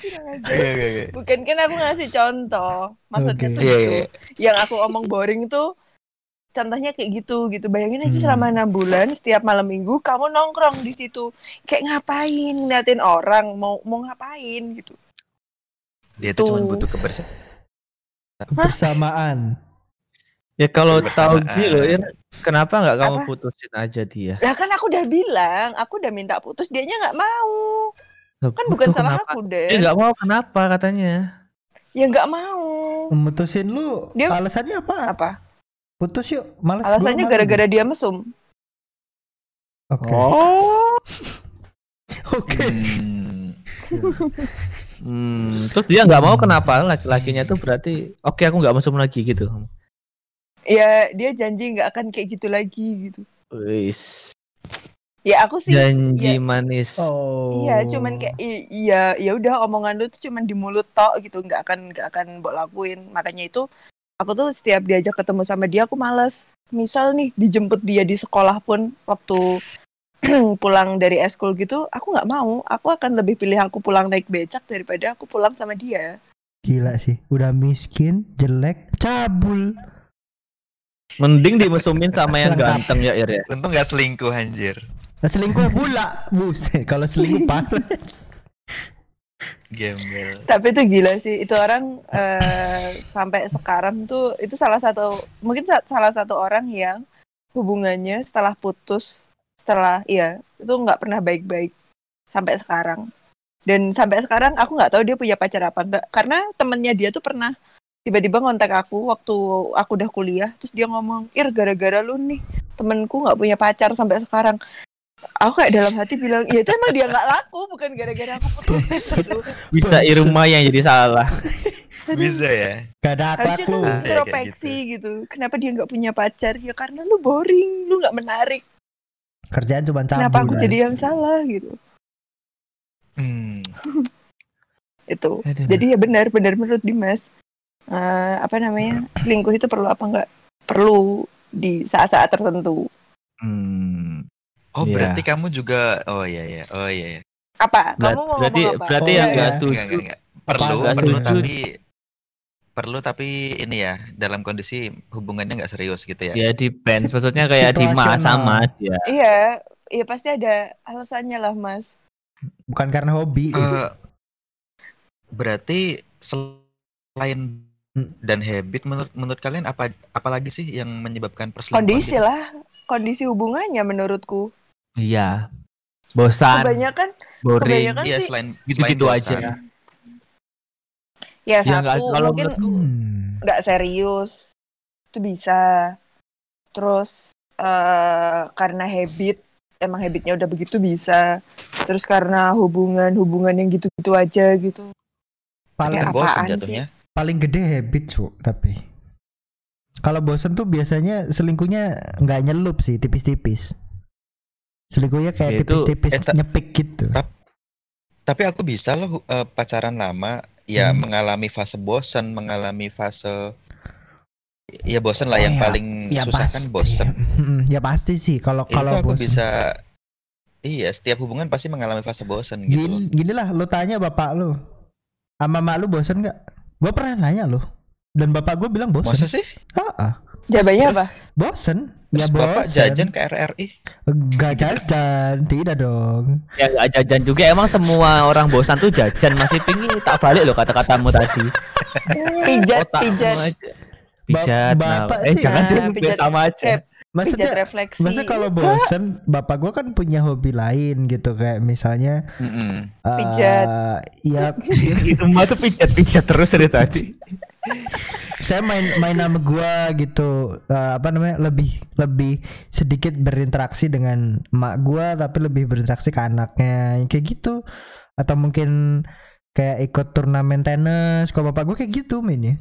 Aja. Oke, oke, oke. Bukan kan aku ngasih contoh. Maksudnya Oke. tuh Iya, gitu. iya. Yang aku omong boring tuh contohnya kayak gitu gitu. Bayangin aja Hmm. selama enam bulan setiap malam minggu kamu nongkrong di situ. Kayak ngapain ngeliatin orang mau mau ngapain gitu. Dia tuh cuma Tuh. butuh kebersamaan. Kebersamaan. Ya kalau tahu Kebersamaan. gitu Ir, kenapa nggak kamu Apa? putusin aja dia? Lah kan aku udah bilang, aku udah minta putus, dianya nggak mau. Kan bukan salah kenapa? aku Dia deh. nggak mau kenapa katanya? Ya nggak mau. Memutusin lu Dia- alasannya apa? Apa? Putus yuk, males gua Alasannya gara-gara dia mesum. Oke. Oh. Oke. Hmm. Hmm, terus dia nggak mau kenapa? Laki-lakinya tuh berarti oke aku nggak mesum lagi gitu. Ya dia janji nggak akan kayak gitu lagi gitu. Wis. Ya aku sih. Janji ya- manis. Oh. Iya, cuman kayak iya ya udah omongan lu tuh cuman di mulut tok gitu, nggak akan nggak akan mbok lakuin. Makanya itu aku tuh setiap diajak ketemu sama dia aku males. Misal nih dijemput dia di sekolah pun waktu pulang dari eskul gitu, aku nggak mau. Aku akan lebih pilih aku pulang naik becak daripada aku pulang sama dia. Gila sih, udah miskin, jelek, cabul. Mending dimesumin sama yang ganteng ya Ir ya. Untung gak selingkuh anjir. Selingkuh pula, buset. Kalau selingkuh parah. Gembel. Tapi itu gila sih, itu orang eh, sampai sekarang tuh itu salah satu mungkin sa- salah satu orang yang hubungannya setelah putus setelah iya itu nggak pernah baik-baik sampai sekarang. Dan sampai sekarang aku nggak tahu dia punya pacar apa enggak karena temennya dia tuh pernah tiba-tiba ngontak aku waktu aku udah kuliah terus dia ngomong ir gara-gara lu nih temenku nggak punya pacar sampai sekarang aku kayak dalam hati bilang ya itu emang dia nggak laku bukan gara-gara aku putus gitu. Bisa Irma yang jadi salah. Bisa ya. Gak ada akhlak harusnya lu. kan Ah, ya, kayak introspeksi gitu. Kenapa dia nggak punya pacar? Ya karena lu boring, lu nggak menarik. Kerjaan cuma cabul. Kenapa aku kan? jadi yang salah gitu? Hmm. Itu. Aduh. Jadi ya benar, benar menurut Dimas. Eh, apa namanya? Selingkuh itu perlu apa nggak? Perlu di saat-saat tertentu. Hmm. Oh Iya. berarti kamu juga. Oh iya iya. Oh iya. iya. Apa? Berat- Kamu mau berarti apa? berarti Oh, yang iya. nggak Enggak, setuju. Enggak, enggak, enggak. Perlu, Nggak perlu setuju. tapi perlu tapi ini ya dalam kondisi hubungannya nggak serius gitu ya. Ya depends. Maksudnya kayak di Situasional. sama dia. Iya, iya pasti ada alasannya lah, Mas. Bukan karena hobi. Eh, berarti selain dan habit menurut menurut kalian apa apalagi sih yang menyebabkan perselingkuhan? Kondisi lah, kondisi hubungannya menurutku. Iya. Bosan, Kebanyakan, boring. kebanyakan Iya sih selain Gitu-gitu selain aja. bosan. ya Ya, satu kalau mungkin Hmm. nggak serius itu bisa terus eh karena habit emang habitnya udah begitu bisa terus karena hubungan hubungan yang gitu-gitu aja gitu Paling Kayak bosan apaan sih? jatuhnya. paling gede habit cu tapi kalau bosen tuh biasanya selingkuhnya nggak nyelup sih tipis-tipis selingkuhnya kayak Ya tipis-tipis eh, nyepik gitu Tap- Tapi aku bisa loh eh, pacaran lama ya Hmm. mengalami fase bosan, mengalami fase ya bosan lah Oh, yang ya, paling ya susah pasti kan bosan. Mm, ya pasti sih kalau kalau aku bosen bisa Iya, setiap hubungan pasti mengalami fase bosan gitu. gini, gini lah lu tanya bapak lu sama mak lu bosen nggak gue pernah nanya lo dan bapak gue bilang bosen Masa sih? Ah, ah. jawabannya apa bosen ya Terus Bapak bosen jajan ke RRI? Gak jajan, tidak dong. Ya nggak jajan juga. Emang semua orang bosan tuh jajan. Masih pingin tak balik loh kata-katamu tadi. pijat pijat. Pijat. Ba- nah. bapak eh sih- jangan Nah, deh, biar pijat- sama aja. pijat Maksudnya, refleksi maksudnya kalau bosen, bapak gue kan punya hobi lain gitu kayak misalnya Mm-mm. eh, Pijat. ya Itu mah tuh pijat-pijat terus dari tadi. saya main main sama gua gitu eh, apa namanya lebih lebih sedikit berinteraksi dengan emak gua tapi lebih berinteraksi ke anaknya kayak gitu atau mungkin kayak ikut turnamen tenis kalau bapak gua kayak gitu mainnya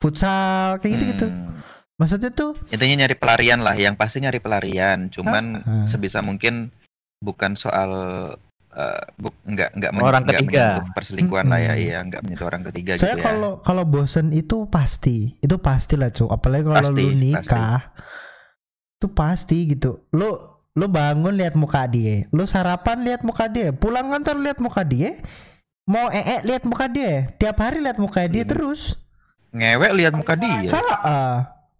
futsal kayak gitu gitu Hmm. maksudnya tuh Intinya nyari pelarian lah, yang pasti nyari pelarian. Cuman Ah. sebisa mungkin bukan soal eh, buk, nggak nggak men- Orang nggak ketiga. menyentuh perselingkuhan lah ya, iya nggak menyentuh orang ketiga saya gitu ya. kalau kalau bosen itu pasti itu pasti lah cu apalagi kalau Pasti, lu nikah itu pasti gitu lu lu bangun lihat muka dia lu sarapan lihat muka dia pulang kantor lihat muka dia mau ee lihat muka dia tiap hari lihat muka dia Hmm. terus Ngewek lihat muka dia. Heeh.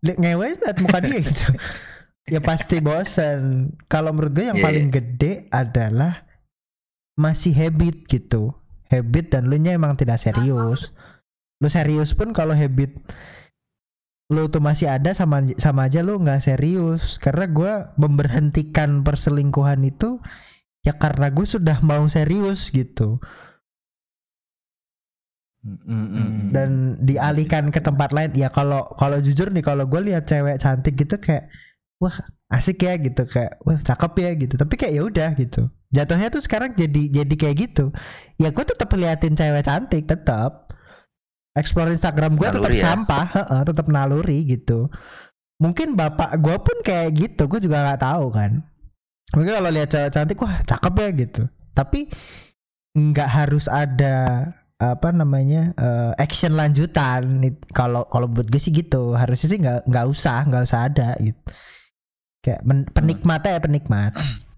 Li- ngewe lihat muka dia gitu ya pasti bosan kalau menurut gue yang Iya, paling gede adalah masih habit gitu. Habit dan lu nya emang tidak serius. Lu serius pun kalau habit lu tuh masih ada sama sama aja lu nggak serius. Karena gue memberhentikan perselingkuhan itu ya karena gue sudah mau serius gitu. Dan dialihkan ke tempat lain ya kalau kalau jujur nih kalau gue lihat cewek cantik gitu kayak wah asik ya gitu kayak wah cakep ya gitu. Tapi kayak ya udah gitu jatuhnya tuh sekarang jadi jadi kayak gitu. Ya gue tetap liatin cewek cantik tetap explore Instagram gue tetap ya? sampah heeh, tetap naluri gitu. Mungkin bapak gue pun kayak gitu gue juga nggak tahu kan. Mungkin kalau lihat cewek cantik wah cakep ya gitu. Tapi nggak harus ada apa namanya eh, action lanjutan. Kalau kalau buat gue sih gitu. Harusnya sih nggak nggak usah nggak usah ada gitu. Kayak men- penikmat ya penikmat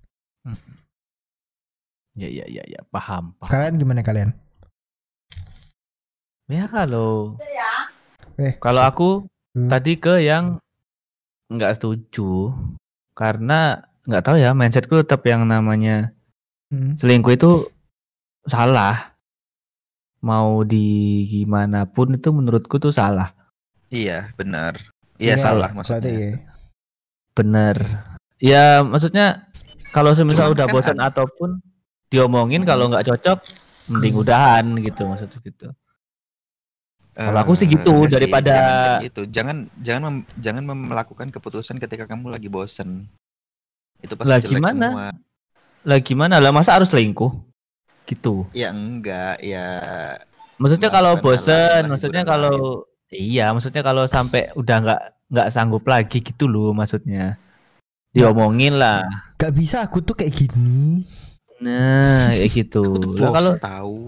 Ya ya ya ya paham. paham. kalian gimana kalian Ya kalau eh kalau aku Hmm. tadi ke yang nggak setuju karena nggak tahu ya mindsetku tetap yang namanya Hmm. selingkuh itu salah mau di gimana pun itu menurutku tuh salah Iya, benar. Iya, Iya, salah maksudnya. iya. bener ya maksudnya kalau semisal Cuman udah kan bosan ada- ataupun diomongin kalau nggak cocok mending Hmm. udahan gitu maksudnya gitu Kalau aku sih Eh, gitu, sih, daripada- jangan gitu. Jangan jangan mem- jangan melakukan keputusan ketika kamu lagi bosen. Itu pasti Lah, jelek gimana? semua. lah gimana lah masa harus selingkuh gitu Ya enggak, ya maksudnya kalau bosen maksudnya kalau iya maksudnya kalau sampai udah nggak nggak sanggup lagi gitu loh maksudnya diomongin lah Gak bisa aku tuh kayak gini nah kayak gitu. Lah, kalau tahu.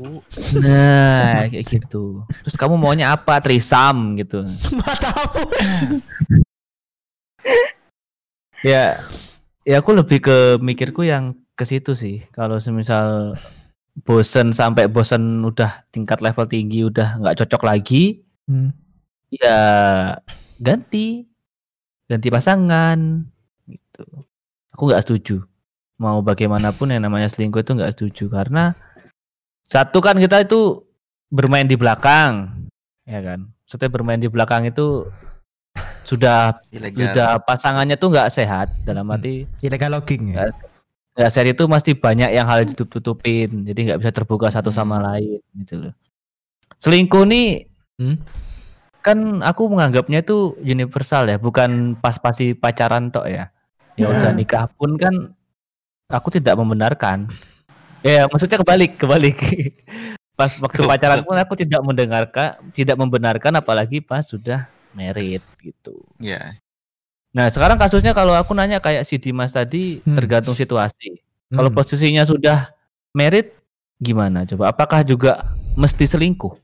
nah kayak gitu. Terus kamu maunya apa? Trisam gitu. Matamu ya ya aku lebih ke mikirku yang ke situ sih. Kalau semisal bosen sampai bosen udah tingkat level tinggi udah nggak cocok lagi Hmm. ya ganti. Ganti pasangan gitu. Aku nggak setuju mau bagaimanapun yang namanya selingkuh itu nggak setuju. Karena satu kan kita itu bermain di belakang ya kan? Setiap bermain di belakang itu sudah Ilegal. sudah pasangannya tuh nggak sehat dalam arti illegal logging ya? Nggak sehat itu masih banyak yang hal ditutup tutupin jadi nggak bisa terbuka satu sama lain gitu loh. Selingkuh nih Hmm. kan aku menganggapnya itu universal ya bukan pas pasti pacaran tok ya. Ya udah Ya. nikah pun kan aku tidak membenarkan ya maksudnya kebalik kebalik pas waktu pacaran pun aku tidak mendengarkan tidak membenarkan apalagi pas sudah married gitu Ya. Nah, sekarang kasusnya kalau aku nanya kayak si Dimas tadi Hmm. tergantung situasi. Kalau Hmm. posisinya sudah merit gimana coba? Apakah juga mesti selingkuh?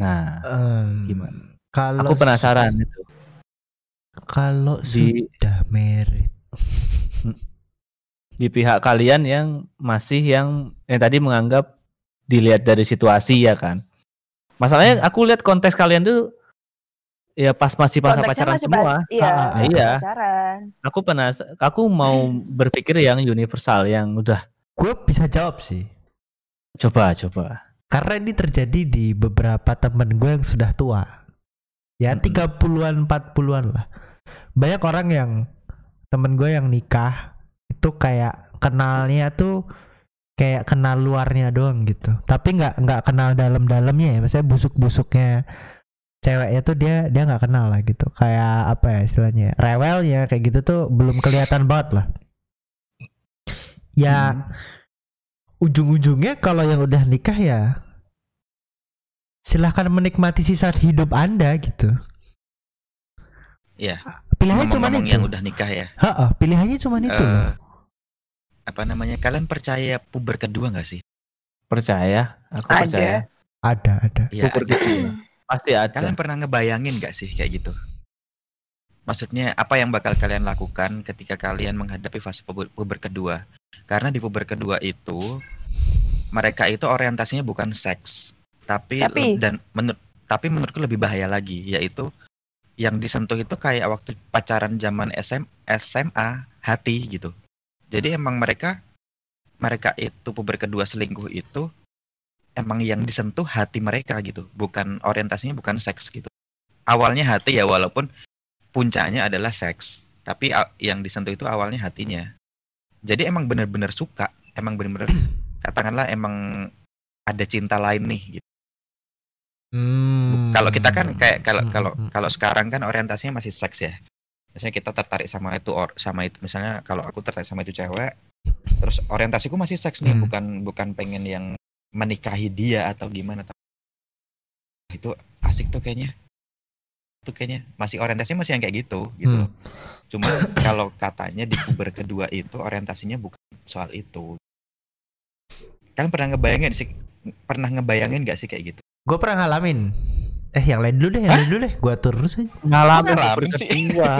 Nah, Em, gimana? kalau aku penasaran itu. kalau Di- sudah married Di pihak kalian yang masih yang yang tadi menganggap dilihat dari situasi ya kan. Masalahnya aku lihat konteks kalian tuh ya pas masih masa Konteksnya pacaran masih semua. pas- Iya, Ah, ah, iya. pacaran. Aku penas aku mau berpikir yang universal yang udah gue bisa jawab sih coba coba. karena ini terjadi di beberapa temen gue yang sudah tua ya Mm-mm. 30-an 40-an lah banyak orang yang temen gue yang nikah itu kayak kenalnya tuh kayak kenal luarnya doang gitu. Tapi nggak nggak kenal dalam-dalamnya ya. Maksudnya busuk-busuknya ceweknya tuh dia dia nggak kenal lah gitu. Kayak apa ya istilahnya? Rewelnya kayak gitu tuh belum kelihatan banget lah. Ya ujung-ujungnya kalau yang udah nikah ya silahkan menikmati sisa hidup anda gitu. Iya. pilihannya cuma itu. yang udah nikah ya. Ha-ha, pilihannya cuma itu eh, loh. Apa namanya? Kalian percaya puber kedua nggak sih? Percaya, aku Ada. percaya. ada ada Iya. Puber ada. kedua. Pasti ada. Kalian pernah ngebayangin nggak sih kayak gitu? Maksudnya apa yang bakal kalian lakukan ketika kalian menghadapi fase puber, puber kedua? Karena di puber kedua itu mereka itu orientasinya bukan seks, tapi, Tapi- dan menur, tapi menurutku lebih bahaya lagi yaitu yang disentuh itu kayak waktu pacaran zaman SM, SMA hati gitu. Jadi emang mereka mereka itu puber kedua selingkuh itu emang yang disentuh hati mereka gitu, bukan orientasinya bukan seks gitu. Awalnya hati ya walaupun puncaknya adalah seks, tapi yang disentuh itu awalnya hatinya. Jadi emang bener-bener suka, emang bener-bener katakanlah emang ada cinta lain nih gitu. Hmm. Kalau kita kan kayak kalau Hmm, kalau hmm, hmm. kalau sekarang kan orientasinya masih seks ya. Misalnya kita tertarik sama itu or, sama itu misalnya kalau aku tertarik sama itu cewek, terus orientasiku masih seks nih, Hmm. bukan bukan pengen yang menikahi dia atau gimana. Tapi Itu asik tuh kayaknya. Itu kayaknya masih orientasinya masih yang kayak gitu gitu Hmm. loh. Cuma kalau katanya di puber kedua itu orientasinya bukan soal itu. Kalian pernah ngebayangin sih pernah ngebayangin gak sih kayak gitu? Gue pernah ngalamin. Eh yang lain dulu deh, yang lain dulu deh. Gue terus aja. Ngalamin Ngalamin puber sih. kedua.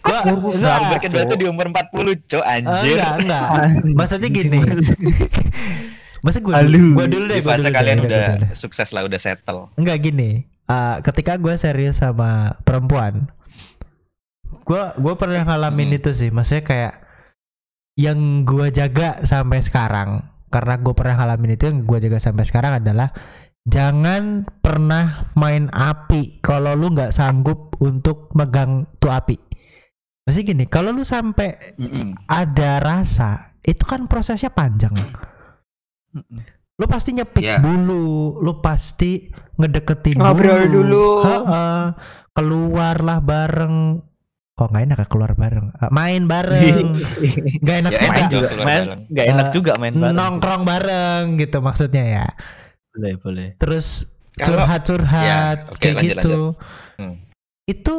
Gue enggak. Puber kedua tuh di umur 40, Cok, anjir. enggak, enggak. Maksudnya gini. Masa gue dulu, gue dulu deh. Di gua fase dulu deh, kalian udah, sukses lah, udah settle. Enggak gini. eh, ketika gue serius sama perempuan, gue gue pernah ngalamin Hmm. itu sih. Maksudnya kayak yang gue jaga sampai sekarang, karena gue pernah ngalamin itu yang gue jaga sampai sekarang adalah jangan pernah main api kalau lu nggak sanggup untuk megang tuh api. Maksudnya gini, kalau lu sampai Mm-mm. ada rasa, itu kan prosesnya panjang. Lu pasti nyepik Iya. dulu, lu pasti ngedeketin Ngobrol dulu. Heeh. keluarlah bareng. Kok nggak enak ya keluar bareng? Eh, main bareng. Gak enak Ya juga. enak main juga main nggak enak Eh, juga main bareng Nongkrong bareng gitu maksudnya ya. Boleh boleh Terus curhat-curhat Ya, oke, kayak lanjut, gitu. Hmm. Itu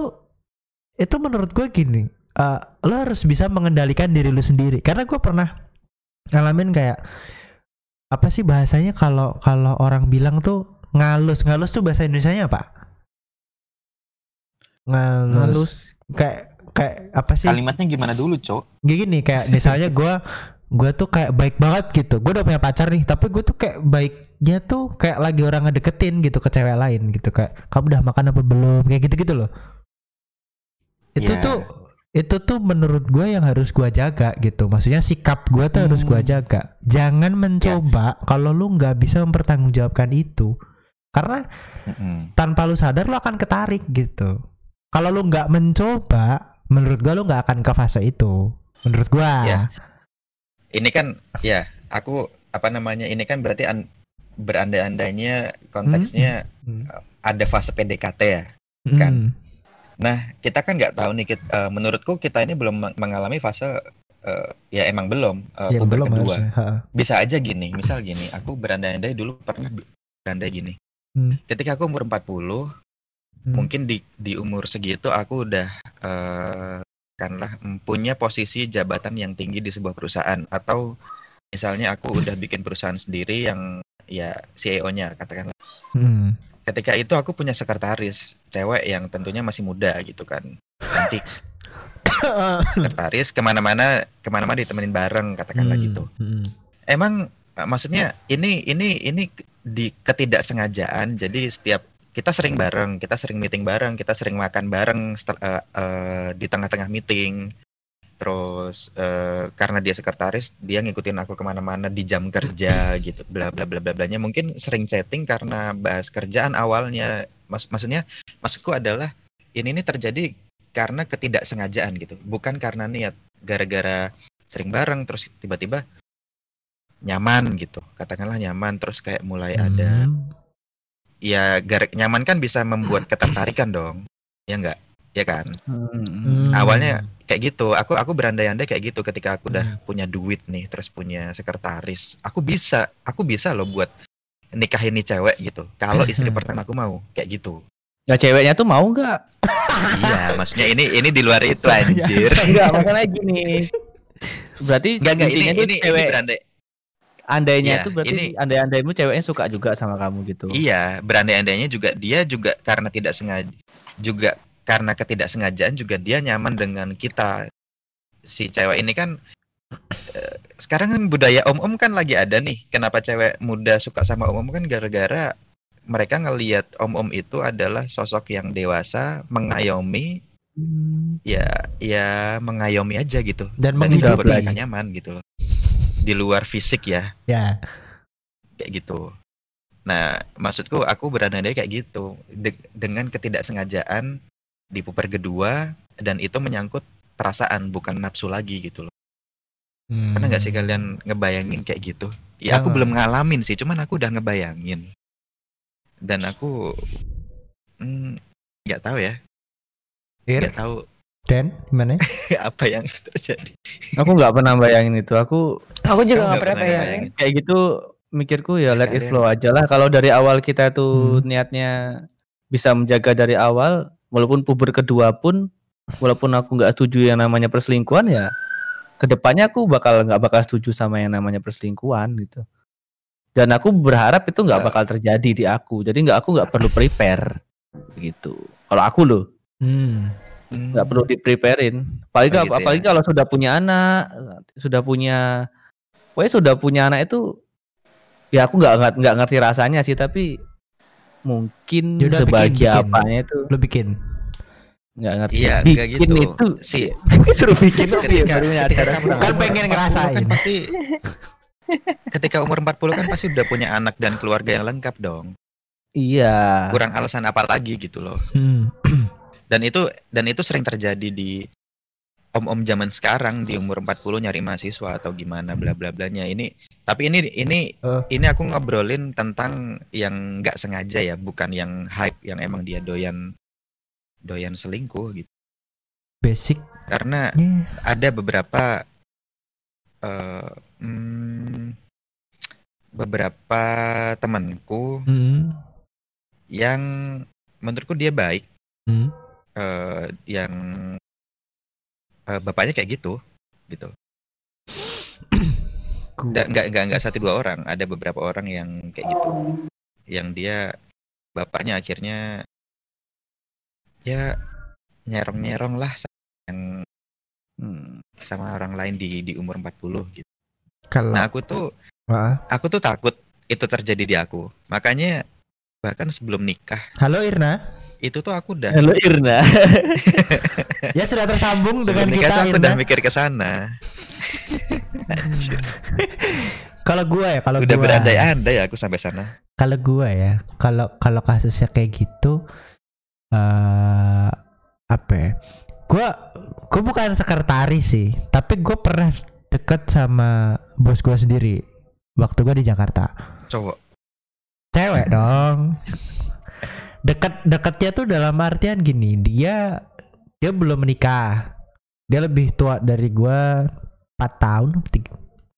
itu menurut gue gini, eh, lo harus bisa mengendalikan diri lu sendiri. Karena gue pernah ngalamin kayak apa sih bahasanya kalau kalau orang bilang tuh ngalus ngalus tuh bahasa Indonesianya apa? Ngalus, Ngalus. kayak kayak apa sih? Kalimatnya gimana dulu, Cok? Gini kayak misalnya gue gue tuh kayak baik banget gitu. Gue udah punya pacar nih, tapi gue tuh kayak baiknya tuh kayak lagi orang ngedeketin gitu ke cewek lain gitu kayak kamu udah makan apa belum kayak gitu gitu loh. Itu Iya. tuh itu tuh menurut gue yang harus gue jaga gitu. Maksudnya sikap gue tuh harus gue Hmm. jaga. Jangan mencoba kalau lu nggak bisa mempertanggungjawabkan itu. Karena Mm-mm. tanpa lu sadar lu akan ketarik gitu. Kalau lu nggak mencoba, menurut gua lu nggak akan ke fase itu. Menurut gua. Ya. Ini kan ya, aku apa namanya? Ini kan berarti an- berandai-andainya konteksnya Hmm. ada fase PDKT ya. Hmm. kan. Nah, kita kan nggak tahu nih. kit- eh, menurutku kita ini belum meng- mengalami fase eh, ya emang belum eh, Ya, puber belum kedua. Bisa aja gini, misal gini, aku berandai-andai dulu pernah berandai gini. Hmm. Ketika aku umur 40, Hmm. mungkin di di umur segitu aku udah eh kanlah mm, punya posisi jabatan yang tinggi di sebuah perusahaan atau misalnya aku udah bikin perusahaan sendiri yang ya CEO-nya katakanlah. Hmm. Ketika itu aku punya sekretaris cewek yang tentunya masih muda gitu kan, cantik. Sekretaris ke mana-mana ke mana-mana ditemenin bareng katakanlah Hmm. gitu. Hmm. Emang maksudnya ini ini ini di ketidaksengajaan. Jadi setiap kita sering bareng, kita sering meeting bareng, kita sering makan bareng eh, eh, di tengah-tengah meeting. Terus eh, karena dia sekretaris, dia ngikutin aku ke mana-mana di jam kerja gitu, bla bla bla bla blanya. Mungkin sering chatting karena bahas kerjaan awalnya. Mas, maksudnya maksudku adalah ini ini terjadi karena ketidaksengajaan gitu, bukan karena niat. Gara-gara sering bareng terus tiba-tiba nyaman gitu katakanlah nyaman terus kayak mulai ada Hmm. Ya gar- nyaman kan bisa membuat ketertarikan dong ya enggak ya kan? Hmm. awalnya kayak gitu. Aku aku berandai-andai kayak gitu ketika aku udah Hmm. punya duit nih terus punya sekretaris. Aku bisa aku bisa loh buat nikahin nih cewek gitu kalau istri pertama aku mau kayak gitu. Nah ceweknya tuh mau nggak? iya maksudnya ini ini di luar itu anjir. Enggak, masalahnya gini. Berarti enggak enggak ini ini, ini cewek berandai andainya Iya, itu berarti ini- andai-andaimu ceweknya suka juga sama kamu gitu. Iya, berandai-andainya juga dia juga karena tidak sengaja juga karena ketidaksengajaan juga dia nyaman dengan kita. Si cewek ini kan eh, sekarang kan budaya om-om kan lagi ada nih. Kenapa cewek muda suka sama om-om kan gara-gara mereka ngelihat om-om itu adalah sosok yang dewasa, mengayomi, Hmm. ya ya mengayomi aja gitu. Dan Dan mereka nyaman gitu loh. Di luar fisik ya, Ya. kayak gitu. Nah, maksudku aku berandai kayak gitu De- dengan ketidaksengajaan di puber kedua dan itu menyangkut perasaan bukan nafsu lagi gitu loh. Hmm. Pernah nggak sih kalian ngebayangin kayak gitu? Ya aku Jangan. belum ngalamin sih, cuman aku udah ngebayangin. Dan aku hmm, nggak tahu ya, nggak tahu Dan gimana? apa yang terjadi. Aku nggak pernah bayangin itu. Aku Aku juga nggak pernah bayangin. kayak gitu mikirku ya let it flow aja lah. Kalau dari awal kita tuh Hmm. niatnya bisa menjaga dari awal, walaupun puber kedua pun, walaupun aku nggak setuju yang namanya perselingkuhan ya, ke depannya aku bakal nggak bakal setuju sama yang namanya perselingkuhan gitu. Dan aku berharap itu nggak bakal terjadi di aku. Jadi nggak aku nggak perlu prepare gitu. Kalau aku loh Hmm. Hmm, nggak perlu di preparein. Apalagi Oh, gitu ya. apalagi kalau sudah punya anak, sudah punya, pokoknya sudah punya anak itu, ya aku nggak nggak- ngerti rasanya sih, tapi mungkin Yaudah, bikin, sebagai bikin. apanya itu Lo bikin. nggak ngerti. Iya, nggak gitu. itu Si suruh bikin ya, ketika, baru ketika nyadar. kamu Kan pengen 40 ngerasain. kan pasti ketika umur 40 kan pasti udah punya anak dan keluarga yang lengkap dong. Iya. Kurang alasan apa lagi gitu loh. Hmm. Dan itu dan itu sering terjadi di om-om zaman sekarang di umur 40 nyari mahasiswa atau gimana bla bla blanya ini tapi ini ini Eh. ini aku ngobrolin tentang yang nggak sengaja ya bukan yang hype yang emang dia doyan doyan selingkuh gitu Basicnya. karena ada beberapa eh hmm, beberapa temanku Hmm. yang menurutku dia baik Hmm. Eh, yang eh, bapaknya kayak gitu gitu. Nggak nggak nggak nggak satu dua orang ada beberapa orang yang kayak gitu. Yang dia bapaknya akhirnya ya nyerong nyerong lah sama yang Hmm. sama orang lain di di umur 40 gitu. Kalau nah aku tuh Wah. aku tuh takut itu terjadi di aku. Makanya bahkan sebelum nikah Halo Irna. itu tuh aku udah Halo Irna. Ya sudah tersambung dengan sebelum nikah kita tuh aku Irna. udah mikir ke sana. Kalau gua ya, kalau udah berandai-andai aku sampai sana Kalau gua ya, kalau kalau kasusnya kayak gitu eh apa ya? Gua gua bukan sekretaris sih, tapi gua pernah deket sama bos gua sendiri waktu gua di Jakarta. cowok Cewek dong. Deket deketnya tuh dalam artian gini, dia dia belum menikah. Dia lebih tua dari gua 4 tahun,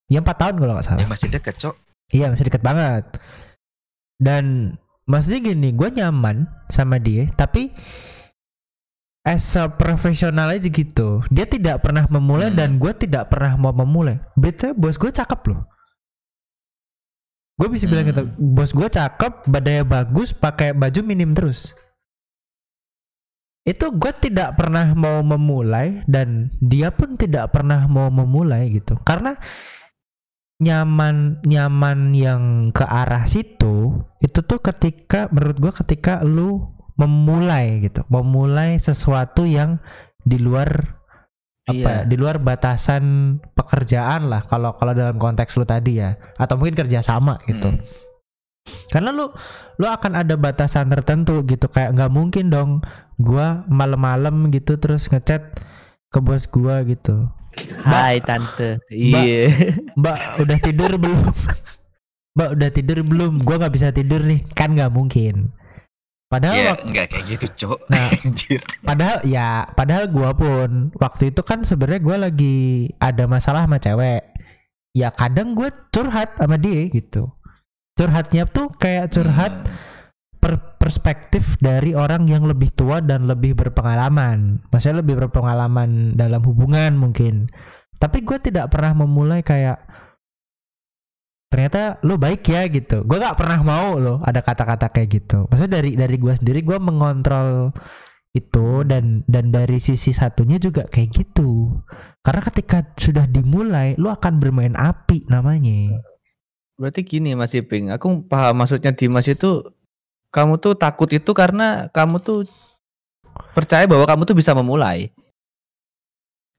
ya 4 tahun kalau nggak salah. ya masih deket cok Iya masih deket banget. Dan maksudnya gini, gue nyaman sama dia, tapi as a profesional aja gitu. Dia tidak pernah memulai Hmm. dan gue tidak pernah mau memulai. Betul, bos gue cakep loh. Gue bisa bilang Hmm. gitu, bos gue cakep, badannya bagus, pakai baju minim terus. Itu gue tidak pernah mau memulai dan dia pun tidak pernah mau memulai gitu. Karena nyaman nyaman yang ke arah situ itu tuh ketika menurut gua ketika lu memulai gitu memulai sesuatu yang di luar apa ya, Iya. di luar batasan pekerjaan lah kalau kalau dalam konteks lu tadi ya atau mungkin kerjasama gitu Mm. karena lu lu akan ada batasan tertentu gitu kayak nggak mungkin dong gua malam-malam gitu terus ngechat ke bos gua gitu Hai tante. Iya. Mbak udah tidur belum? Mbak udah tidur belum? Gua nggak bisa tidur nih, kan nggak mungkin. Padahal, ya wak- nggak kayak gitu cok nah, anjir padahal ya, padahal gua pun waktu itu kan sebenarnya gua lagi ada masalah sama cewek. Ya kadang gue curhat sama dia gitu. Curhatnya tuh kayak curhat Hmm. per- perspektif dari orang yang lebih tua dan lebih berpengalaman. Maksudnya lebih berpengalaman dalam hubungan mungkin. Tapi gue tidak pernah memulai kayak ternyata lu baik ya gitu. Gue gak pernah mau loh ada kata-kata kayak gitu. Maksudnya dari dari gue sendiri gue mengontrol itu dan dan dari sisi satunya juga kayak gitu karena ketika sudah dimulai lu akan bermain api namanya Berarti gini Mas Iping, aku paham maksudnya Dimas itu kamu tuh takut itu karena kamu tuh percaya bahwa kamu tuh bisa memulai.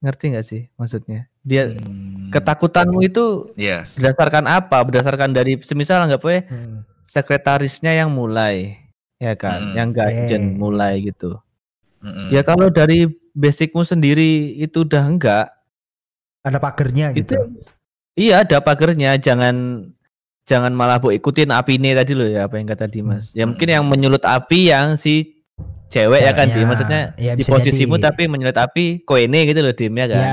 Ngerti nggak sih maksudnya? Dia Hmm, ketakutanmu itu Iya. berdasarkan apa? Berdasarkan dari semisal anggap aja sekretarisnya yang mulai, ya kan? Mm. Yang gajen Yeah. mulai gitu. Mm-mm. Ya kalau dari basicmu sendiri itu udah enggak, ada pagernya itu gitu iya ada pagernya. Jangan jangan malah bu ikutin api ini tadi loh ya apa yang kata Dimas. Ya mungkin yang menyulut api yang si cewek ya kan Ceweknya. Dim. Maksudnya Ya, di posisimu jadi. tapi menyulut api koene gitu loh Dim ya kan. ya.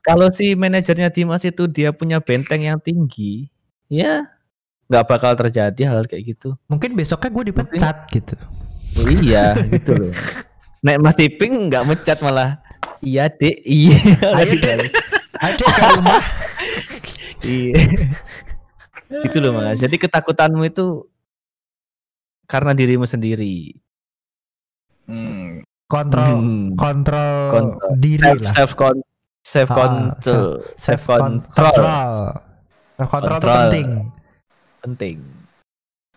Kalau si manajernya Dimas itu dia punya benteng yang tinggi, ya nggak bakal terjadi hal kayak gitu. mungkin besoknya gue dipecat gitu. Oh, iya gitu loh. Nek Mas Tiping nggak mecat malah. Iya dek iya. Ayo, Dek. ayo ke rumah. Iya. Gitu loh mas. Jadi ketakutanmu itu karena dirimu sendiri. Hmm, kontrol Hmm. kontrol, Kontrol. diri self lah. self self Ah, control self kon- control kontrol Self control itu Kontrol. penting penting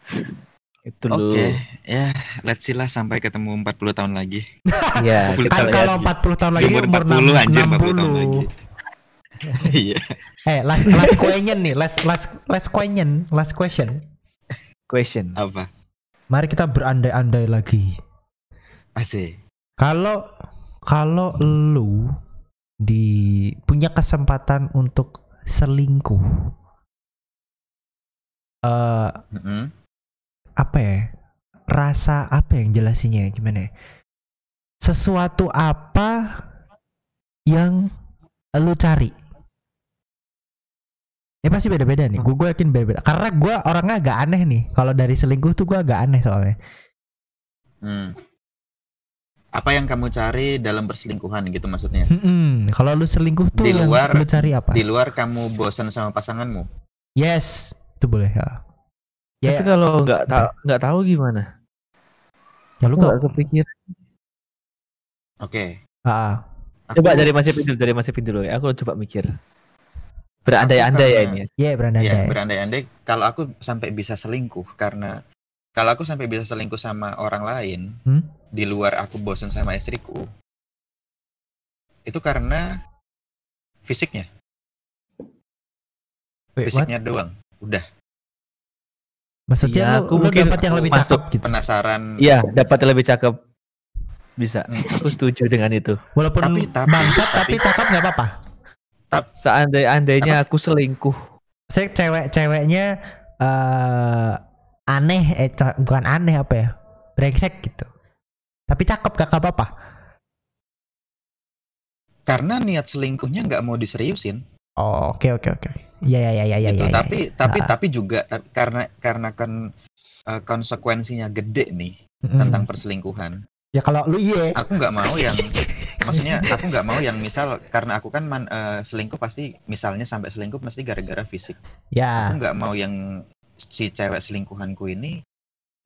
itu Oke, loh ya let's see lah sampai ketemu 40 tahun lagi. ya Kulit kan kalau lihat 40 tahun lagi Umur umur 40 anjir 40 tahun 60 lagi. Iya. eh last last question nih last last last question last question question Apa? mari kita berandai-andai lagi Asik. Kalau kalau lu di punya kesempatan untuk selingkuh eh Mm-mm. apa ya? Rasa apa yang jelasinnya gimana ya? Sesuatu apa yang lu cari? Ya pasti beda-beda nih. Gue yakin beda-beda. Karena gue orangnya agak aneh nih. Kalau dari selingkuh tuh gue agak aneh soalnya. Hmm. Apa yang kamu cari dalam perselingkuhan gitu maksudnya? Mm-mm. Kalau lu selingkuh tuh Di yang luar- lu cari apa? Di luar kamu bosan sama pasanganmu? Yes, itu boleh ya. Ya, tapi kalau nggak tahu nggak tahu gimana ya lu nggak kepikir Oke. Ah, Aku- coba dari masih pintu dari masih pintu dulu ya aku coba mikir berandai-andai ya ini ya. ya berandai Ya, berandai-andai kalau aku sampai bisa selingkuh karena kalau aku sampai bisa selingkuh sama orang lain Hmm? Di luar aku bosan sama istriku itu karena fisiknya Wait, what? fisiknya doang udah Maksudnya lu, aku lu mungkin dapat yang lebih masuk cakep gitu. penasaran iya dapat yang lebih cakep bisa Hmm. aku setuju dengan itu Walaupun Tapi- tapi- bangsat tapi, tapi- cakep nggak apa-apa. seandai-andainya aku selingkuh Saya cewek-ceweknya eh aneh eh bukan aneh apa ya? Brengsek gitu. Tapi cakep gak apa-apa. karena niat selingkuhnya nggak mau diseriusin Oh, oke oke oke. Iya iya iya iya gitu iya. tapi tapi Ah. tapi juga ta- karena karena kan eh, konsekuensinya gede nih Mm-mm. tentang perselingkuhan Ya kalau lu iya. aku nggak mau yang maksudnya aku nggak mau yang misal karena aku kan man- eh, selingkuh pasti misalnya sampai selingkuh mesti gara-gara fisik Ya. aku nggak mau yang si cewek selingkuhanku ini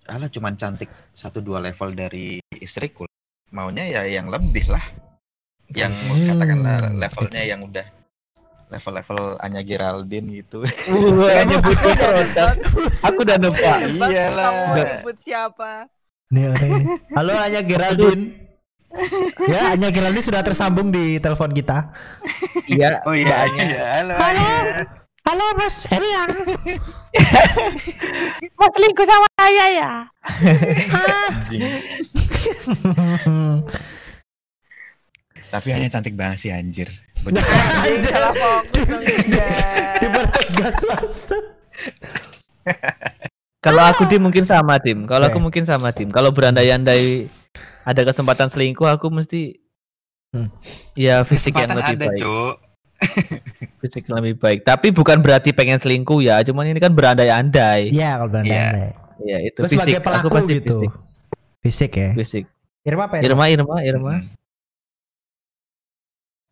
alah cuman cantik satu dua level dari istriku maunya ya yang lebih lah yang Hmm. katakanlah levelnya yang udah level-level Anya Geraldine gitu Wah, nyebut produk. Aku udah nebak. Iyalah. Kamu mau sebut siapa? Nih orang ini. Halo Anya Geraldine. ya Anya Geraldine sudah tersambung di telepon kita. Iya, oh iya mbaknya. iya halo Halo. Halo Mas Eriang. Mau selingkuh sama saya ya? Anjing. tapi hanya cantik banget sih anjir dong juga. Dipertegas langsung. Kalau aku dim mungkin sama tim. Kalau aku Oke. mungkin sama tim. Kalau berandai-andai ada kesempatan selingkuh, aku mesti Hmm. ya fisik yang Kesempatan lebih ada baik. cuk Fisik lebih baik. Tapi bukan berarti pengen selingkuh ya. Cuman ini kan berandai-andai. Iya kalau berandai Iya. Iya itu Lu sebagai fisik. Aku pelaku pasti gitu. fisik. Fisik ya. Fisik. Irma apa ya? Irma, Irma, Irma. Hmm.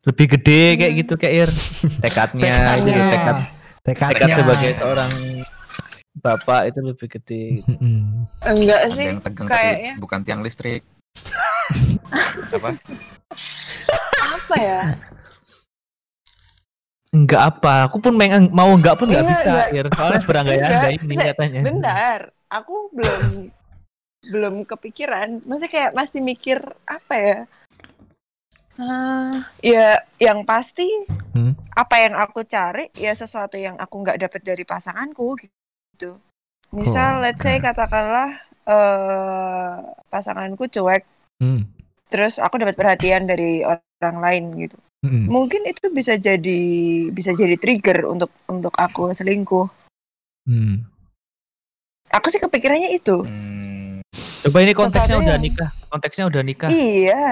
Lebih gede kayak gitu kayak Ir. Tekadnya, gitu, Tekadnya. tekad, Tekadnya. tekad sebagai seorang bapak itu lebih gede. Gitu. Mm-mm. Enggak ada sih. yang tegang kayaknya. tapi bukan tiang listrik Apa? Apa ya? Enggak apa, aku pun meng- mau enggak pun enggak Iya, bisa, iya. Ir. Soalnya berandai-andai Enggak, ini katanya. Bentar, aku belum belum kepikiran. Maksudnya kayak masih mikir apa ya? Ah, ya yang pasti Hmm. apa yang aku cari ya sesuatu yang aku nggak dapat dari pasanganku gitu. Oh, Misal, let's say katakanlah eh pasanganku cuek, Hmm. terus aku dapat perhatian dari orang lain gitu. Hmm. Mungkin itu bisa jadi bisa jadi trigger untuk untuk aku selingkuh. Hmm. Aku sih kepikirannya itu. Hmm, Coba ini konteksnya Sesuatu udah yang- nikah. Konteksnya udah nikah. Iya.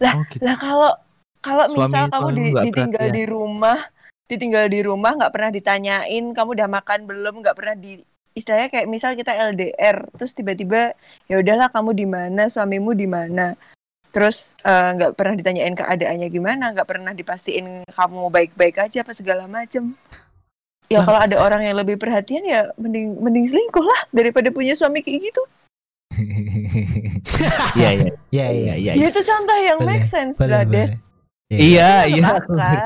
Oh, gitu. Lah kalau kalau Suami misal kamu di- ditinggal perhatian. di rumah, ditinggal di rumah nggak pernah ditanyain kamu udah makan belum, nggak pernah di istilahnya kayak misal kita LDR, terus tiba-tiba ya udahlah kamu di mana, suamimu di mana. Terus eh, nggak pernah ditanyain keadaannya gimana, nggak pernah dipastiin kamu baik-baik aja apa segala macem. Ya kalau ada orang yang lebih perhatian ya mending mending selingkuh lah daripada punya suami kayak gitu. Iya, iya. Ya Iya, iya. iya. Ya itu contoh yang Boleh, make sense, Boleh, brother. boleh. Iya, iya. ngerti.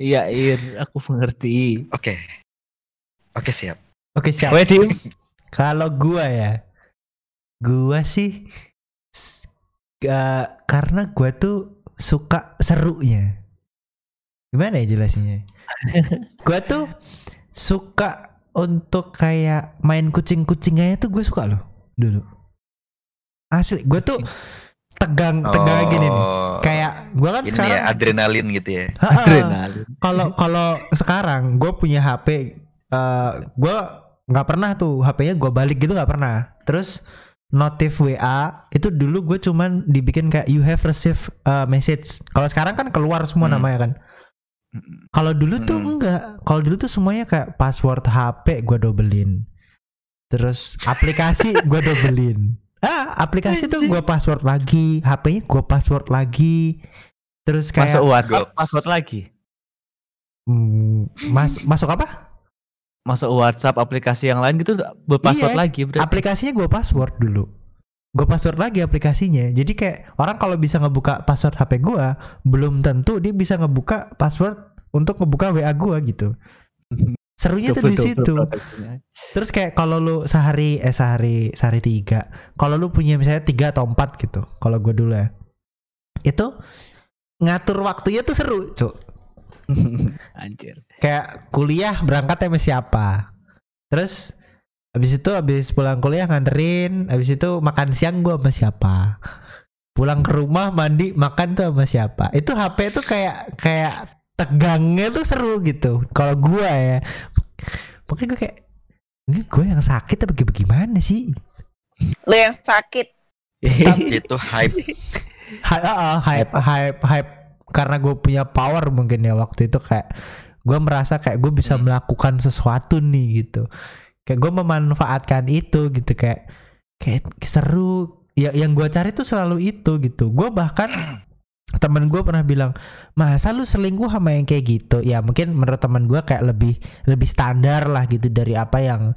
Iya, Ir, aku mengerti. Oke. Oke, siap. Oke siap. Kowe Dim, Kalau gua ya, gua sih ga- karena gua tuh suka serunya. Gimana ya jelasinnya? gua tuh suka untuk kayak main kucing-kucingnya itu gue suka loh dulu. Asli, gue tuh tegang tegang gini nih. Oh, Kayak gua kan ini sekarang ya adrenalin gitu ya. Adrenalin. kalau kalau sekarang gue punya HP eh gue nggak pernah tuh HP-nya gue balik gitu nggak pernah terus notif WA itu dulu gue cuman dibikin kayak you have received uh, message. Kalau sekarang kan keluar semua Hmm. namanya kan. Kalau dulu tuh Hmm. enggak. Kalau dulu tuh semuanya kayak password HP gue dobelin. Terus aplikasi gue dobelin. Ah aplikasi tuh gue password lagi. HP-nya gue password lagi. Terus kayak Masuk WhatsApp, password lagi. Hmm, mas masuk apa? Masuk WhatsApp aplikasi yang lain gitu berpassword Iya. lagi berarti. Aplikasinya gue password dulu. Gue password lagi aplikasinya. Jadi kayak orang kalau bisa ngebuka password HP gue, belum tentu dia bisa ngebuka password untuk ngebuka WA gue gitu. Serunya tuh di situ. Terus kayak kalau lu sehari eh sehari sehari tiga, kalau lu punya misalnya tiga atau empat gitu, kalau gue dulu ya, itu ngatur waktunya tuh seru, cuk. Anjir. kayak kuliah berangkat sama siapa terus habis itu habis pulang kuliah nganterin habis itu makan siang gua sama siapa pulang ke rumah mandi makan tuh sama siapa itu HP tuh kayak kayak tegangnya tuh seru gitu kalau gua ya makanya gue kayak ini gue yang sakit apa gimana sih Lo yang sakit. Itu hype. hype, ah, ah, hype, hype, hype, karena gue punya power mungkin ya waktu itu kayak gue merasa kayak gue bisa Hmm. melakukan sesuatu nih gitu. Kayak gue memanfaatkan itu gitu kayak kayak seru. Ya yang gue cari tuh selalu itu gitu. Gue bahkan temen gue pernah bilang masa lu selingkuh sama yang kayak gitu ya mungkin menurut temen gue kayak lebih lebih standar lah gitu dari apa yang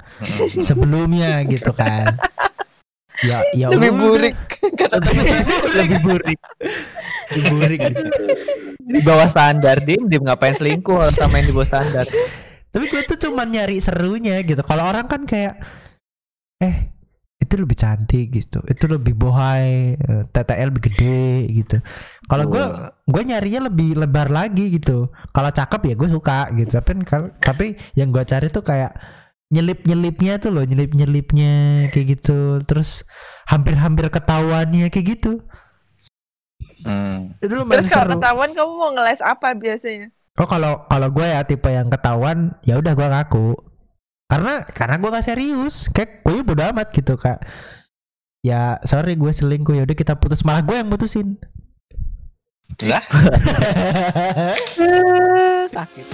sebelumnya gitu kan ya ya Lebih burik. Kata temen. lebih burik. Lebih burik. Di bawah standar dim, dim ngapain selingkuh harus sama yang di bawah standar. Tapi gue tuh cuman nyari serunya gitu. Kalau orang kan kayak eh itu lebih cantik gitu. Itu lebih bohai, eh, TTL lebih gede gitu. Kalau gue gue nyarinya lebih lebar lagi gitu. Kalau cakep ya gue suka gitu. Tapi tapi yang gue cari tuh kayak nyelip nyelipnya tuh loh nyelip nyelipnya kayak gitu. Terus hampir hampir ketahuannya kayak gitu. Hmm. itu lumayan Terus kalau ketahuan kamu mau ngeles apa biasanya? Oh kalau kalau gue ya tipe yang ketahuan ya udah gue ngaku. Karena karena gue gak serius. Kayak gue bodo amat gitu kak. Ya sorry gue selingkuh. Ya udah kita putus. Malah gue yang putusin Lah, Sakit.